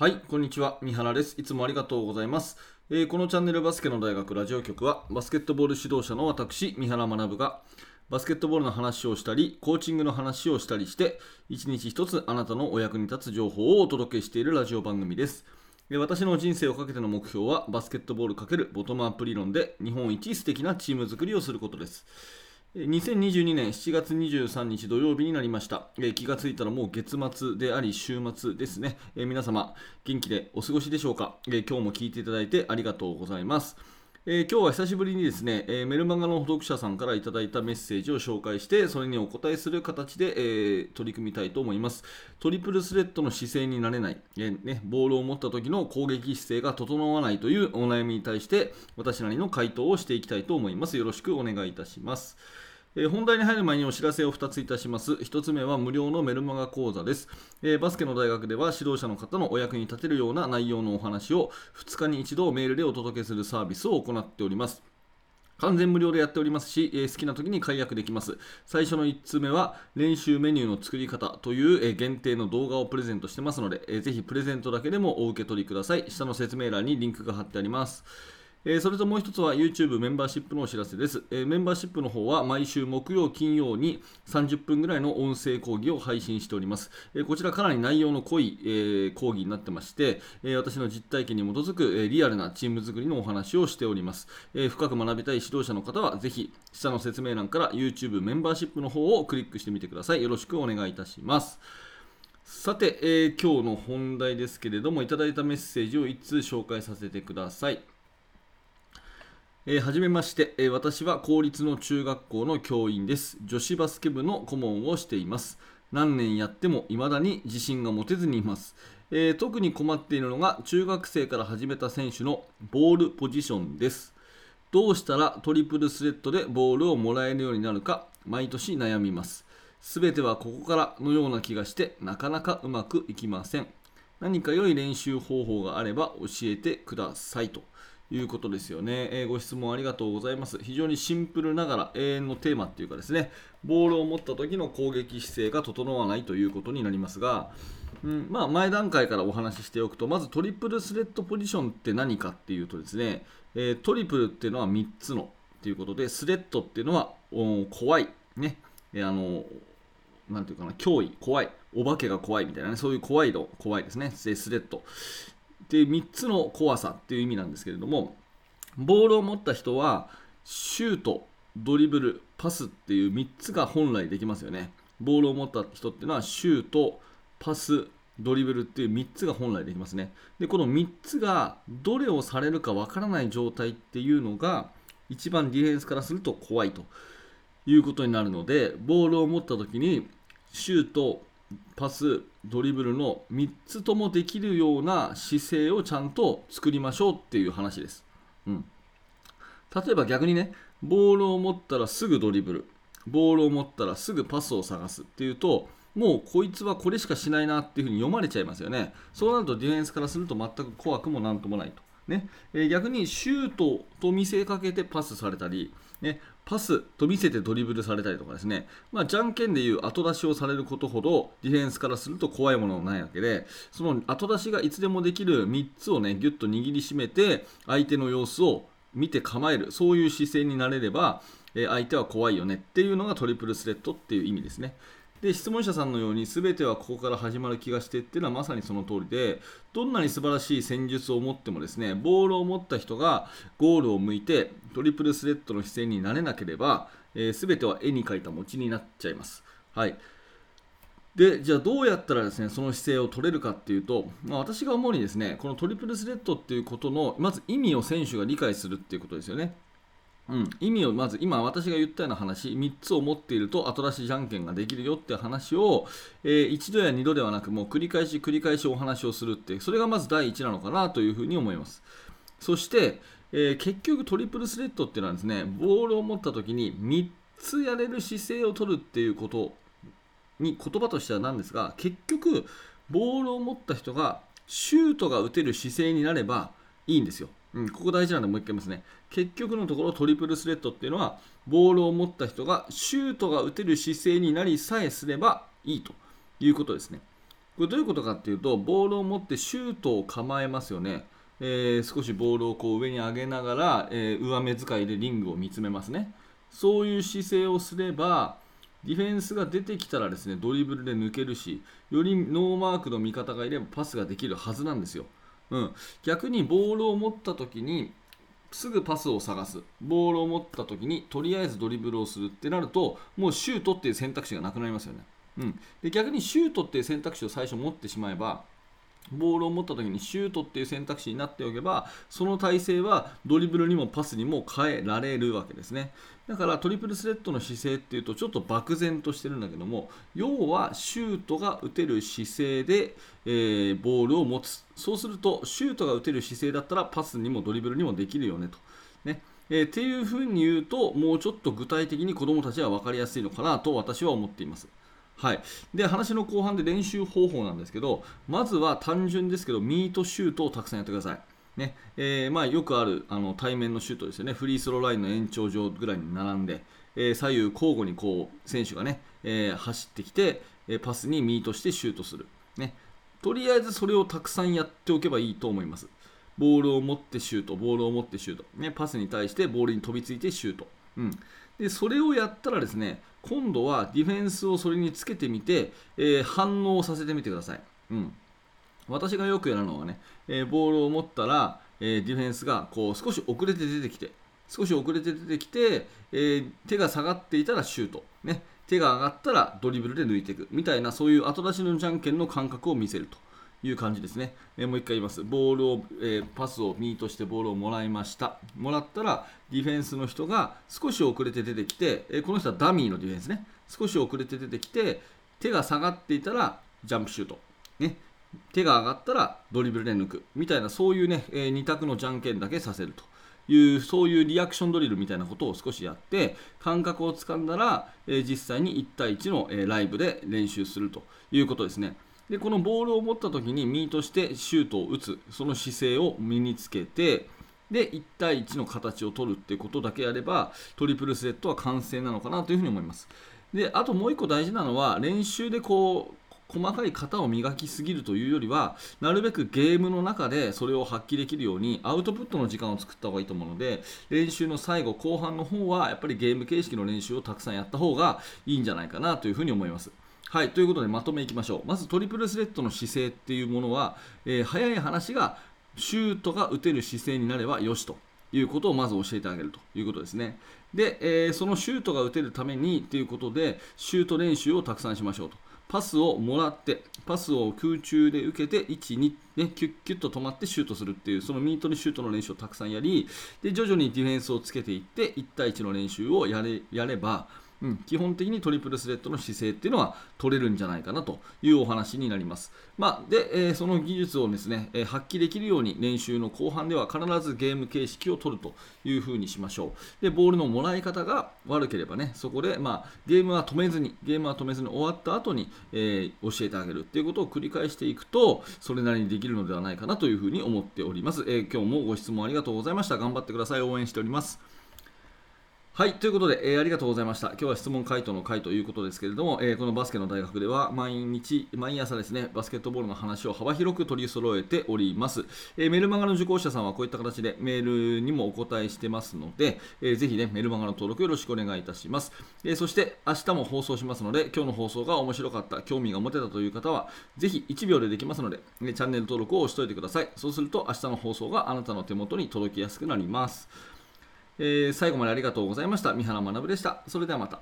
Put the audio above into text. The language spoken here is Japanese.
はい、こんにちは。三原です。いつもありがとうございます。えーこのチャンネルバスケの大学ラジオ局は、バスケットボール指導者の私、三原学が、バスケットボールの話をしたり、コーチングの話をしたりして、一日一つあなたのお役に立つ情報をお届けしているラジオ番組です。えー私の人生をかけての目標は、バスケットボール×ボトムアップ理論で、日本一素敵なチーム作りをすることです。2022年7月23日土曜日になりました、えー気がついたらもう月末であり週末ですね、えー皆様元気でお過ごしでしょうか、えー今日も聞いていただいてありがとうございます、えー今日は久しぶりにですね、えーメルマガの読者さんからいただいたメッセージを紹介してそれにお答えする形で、えー取り組みたいと思います。トリプルスレッドの姿勢になれない、えね、ボールを持った時の攻撃姿勢が整わないというお悩みに対して私なりの回答をしていきたいと思います。よろしくお願いいたします。本題に入る前にお知らせを2ついたします。1つ目は無料のメルマガ講座です、バスケの大学では指導者の方のお役に立てるような内容のお話を2日に1度メールでお届けするサービスを行っております。完全無料でやっておりますし、好きな時に解約できます。最初の1通目は練習メニューの作り方という、限定の動画をプレゼントしてますので、ぜひプレゼントだけでもお受け取りください。下の説明欄にリンクが貼ってあります。えそれともう一つは YouTube メンバーシップのお知らせです、えメンバーシップの方は毎週木曜、金曜に30分ぐらいの音声講義を配信しております。えこちらかなり内容の濃い、え講義になってまして、え私の実体験に基づく、えリアルなチーム作りのお話をしております。え深く学びたい指導者の方はぜひ下の説明欄から YouTube メンバーシップの方をクリックしてみてください。よろしくお願いいたします。さて、え今日の本題ですけれども、いただいたメッセージを1通紹介させてください。えーはじめまして、えー私は公立の中学校の教員です。女子バスケ部の顧問をしています。何年やっても未だに自信が持てずにいます。えー特に困っているのが中学生から始めた選手のボールポジションです。どうしたらトリプルスレッドでボールをもらえるようになるか毎年悩みます。すべてはここからのような気がしてなかなかうまくいきません。何か良い練習方法があれば教えてくださいということですよね、えーご質問ありがとうございます。非常にシンプルながら永遠のテーマっていうかですね、ボールを持った時の攻撃姿勢が整わないということになりますが、うんまあ、前段階からお話ししておくと、まずトリプルスレッドポジションって何かっていうとですね、えートリプルっていうのは3つのっていうことで、スレッドっていうのはお怖い、ね、えーあのなんていうかな、脅威、怖い、お化けが怖いみたいなね、そういう怖いの、怖いですね、スレッド。で、3つの怖さっていう意味なんですけれども、ボールを持った人は、シュート、ドリブル、パスっていう3つが本来できますよね。ボールを持った人っていうのは、シュート、パス、ドリブルっていう3つが本来できますね。で、この3つがどれをされるかわからない状態っていうのが、一番ディフェンスからすると怖いということになるので、ボールを持った時に、シュート、パス、ドリブルの3つともできるような姿勢をちゃんと作りましょうっていう話です。うん、例えば逆にね、ボールを持ったらすぐドリブル、ボールを持ったらすぐパスを探すっていうと、もうこいつはこれしかしないなっていうふうに読まれちゃいますよね。そうなるとディフェンスからすると全く怖くもなんともないと。ねえ逆にシュートと見せかけてパスされたり、ね、パスと見せてドリブルされたりとかですね、まあ、じゃんけんでいう後出しをされることほどディフェンスからすると怖いものはないわけでその後出しがいつでもできる3つをねぎゅっと握りしめて相手の様子を見て構えるそういう姿勢になれれば、相手は怖いよねっていうのがトリプルスレッドっていう意味ですね。で質問者さんのように全てはここから始まる気がしてっていうのはまさにその通りでどんなに素晴らしい戦術を持ってもですねボールを持った人がゴールを向いてトリプルスレッドの姿勢になれなければ、えー全ては絵に描いた餅になっちゃいます。はいでじゃあどうやったらですねその姿勢を取れるかっていうと、まあ、私が思うにですねこのトリプルスレッドっていうことのまず意味を選手が理解するっていうことですよね。うん、意味をまず今私が言ったような話3つを持っていると後出しじゃんけんができるよって話を、えー一度や二度ではなくもう繰り返し繰り返しお話をするってそれがまず第一なのかなというふうに思いますそして、えー結局トリプルスレッドっていうのはですねボールを持った時に3つやれる姿勢を取るっていうことに言葉としてはなんですが結局ボールを持った人がシュートが打てる姿勢になればいいんですよ。うん、ここ大事なんでもう一回言いますね。結局のところトリプルスレッドっていうのはボールを持った人がシュートが打てる姿勢になりさえすればいいということですね。これどういうことかっていうとボールを持ってシュートを構えますよね、えー、少しボールをこう上に上げながら、えー、上目遣いでリングを見つめますねそういう姿勢をすればディフェンスが出てきたらですねドリブルで抜けるしよりノーマークの味方がいればパスができるはずなんですよ、うん、逆にボールを持った時にすぐパスを探す。ボールを持った時にとりあえずドリブルをするってなるともうシュートっていう選択肢がなくなりますよね、うん、で逆にシュートっていう選択肢を最初持ってしまえばボールを持った時にシュートっていう選択肢になっておけばその体勢はドリブルにもパスにも変えられるわけですねだから triple threat の姿勢っていうとちょっと漠然としてるんだけども要はシュートが打てる姿勢で、えー、ボールを持つそうするとシュートが打てる姿勢だったらパスにもドリブルにもできるよねと。ねえー、っていうふうに言うともうちょっと具体的に子どもたちは分かりやすいのかなと私は思っています。はい、で話の後半で練習方法なんですけどまずは単純ですけどミートシュートをたくさんやってください。ねえー、まあ、よくあるあの対面のシュートですよね、フリースローラインの延長上ぐらいに並んで、えー、左右交互にこう選手がね、えー、走ってきて、えパスにミートしてシュートする、ね。とりあえずそれをたくさんやっておけばいいと思います。ボールを持ってシュート、ボールを持ってシュート、ね、パスに対してボールに飛びついてシュート。うん、でそれをやったらですね今度はディフェンスをそれにつけてみて、えー、反応させてみてください。うん。私がよくやるのはね、えー、ボールを持ったら、えー、ディフェンスがこう少し遅れて出てきて、少し遅れて出てきて、え、手が下がっていたらシュート、ね、手が上がったらドリブルで抜いていく。みたいなそういう後出しのじゃんけんの感覚を見せると。いう感じですね。えもう一回言います。ボールを、えパスをミートしてボールをもらいました。もらったらディフェンスの人が少し遅れて出てきて、えこの人はダミーのディフェンスね。少し遅れて出てきて、手が下がっていたらジャンプシュート。ね、手が上がったらドリブルで抜くみたいなそういうね、えー、2択のじゃんけんだけさせるというそういうリアクションドリルみたいなことを少しやって感覚をつかんだら、えー、実際に1対1の、えー、ライブで練習するということですねでこのボールを持った時にミートしてシュートを打つその姿勢を身につけてで1対1の形を取るっていうことだけやればトリプルスレッドは完成なのかなというふうに思いますであともう1個大事なのは練習でこう細かい型を磨きすぎるというよりはなるべくゲームの中でそれを発揮できるようにアウトプットの時間を作った方がいいと思うので練習の最後後半の方はやっぱりゲーム形式の練習をたくさんやった方がいいんじゃないかなというふうに思います。はい、ということでまとめいきましょう。まずトリプルスレッドの姿勢っていうものは、えー、早い話がシュートが打てる姿勢になればよしということをまず教えてあげるということですね。で、えー、そのシュートが打てるためにということでシュート練習をたくさんしましょうと。パスをもらって、パスを空中で受けて、1、2、ね、キュッキュッと止まってシュートするっていう、そのミートにシュートの練習をたくさんやり、で徐々にディフェンスをつけていって、1対1の練習をやれやれば、うん、基本的にトリプルスレッドの姿勢っていうのは取れるんじゃないかなというお話になります。まあ、で、えー、その技術をですね、えー、発揮できるように練習の後半では必ずゲーム形式を取るというふうにしましょう。で、ボールのもらい方が悪ければね、そこで、まあ、ゲームは止めずに、ゲームは止めずに終わった後に、えー、教えてあげるっていうことを繰り返していくと、それなりにできるのではないかなというふうに思っております。え今日もご質問ありがとうございました。頑張ってください。応援しております。はい、ということで、えー、ありがとうございました。今日は質問回答の回ということですけれども、えー、このバスケの大学では毎日、毎朝ですね、バスケットボールの話を幅広く取り揃えております。えー、メルマガの受講者さんはこういった形でメールにもお答えしてますので、えー、ぜひね、メルマガの登録よろしくお願いいたします。えそして、明日も放送しますので、今日の放送が面白かった、興味が持てたという方は、ぜひ1秒でできますので、ね、チャンネル登録を押しておいてください。そうすると、明日の放送があなたの手元に届きやすくなります。えー、最後までありがとうございました。三原学でした。それではまた。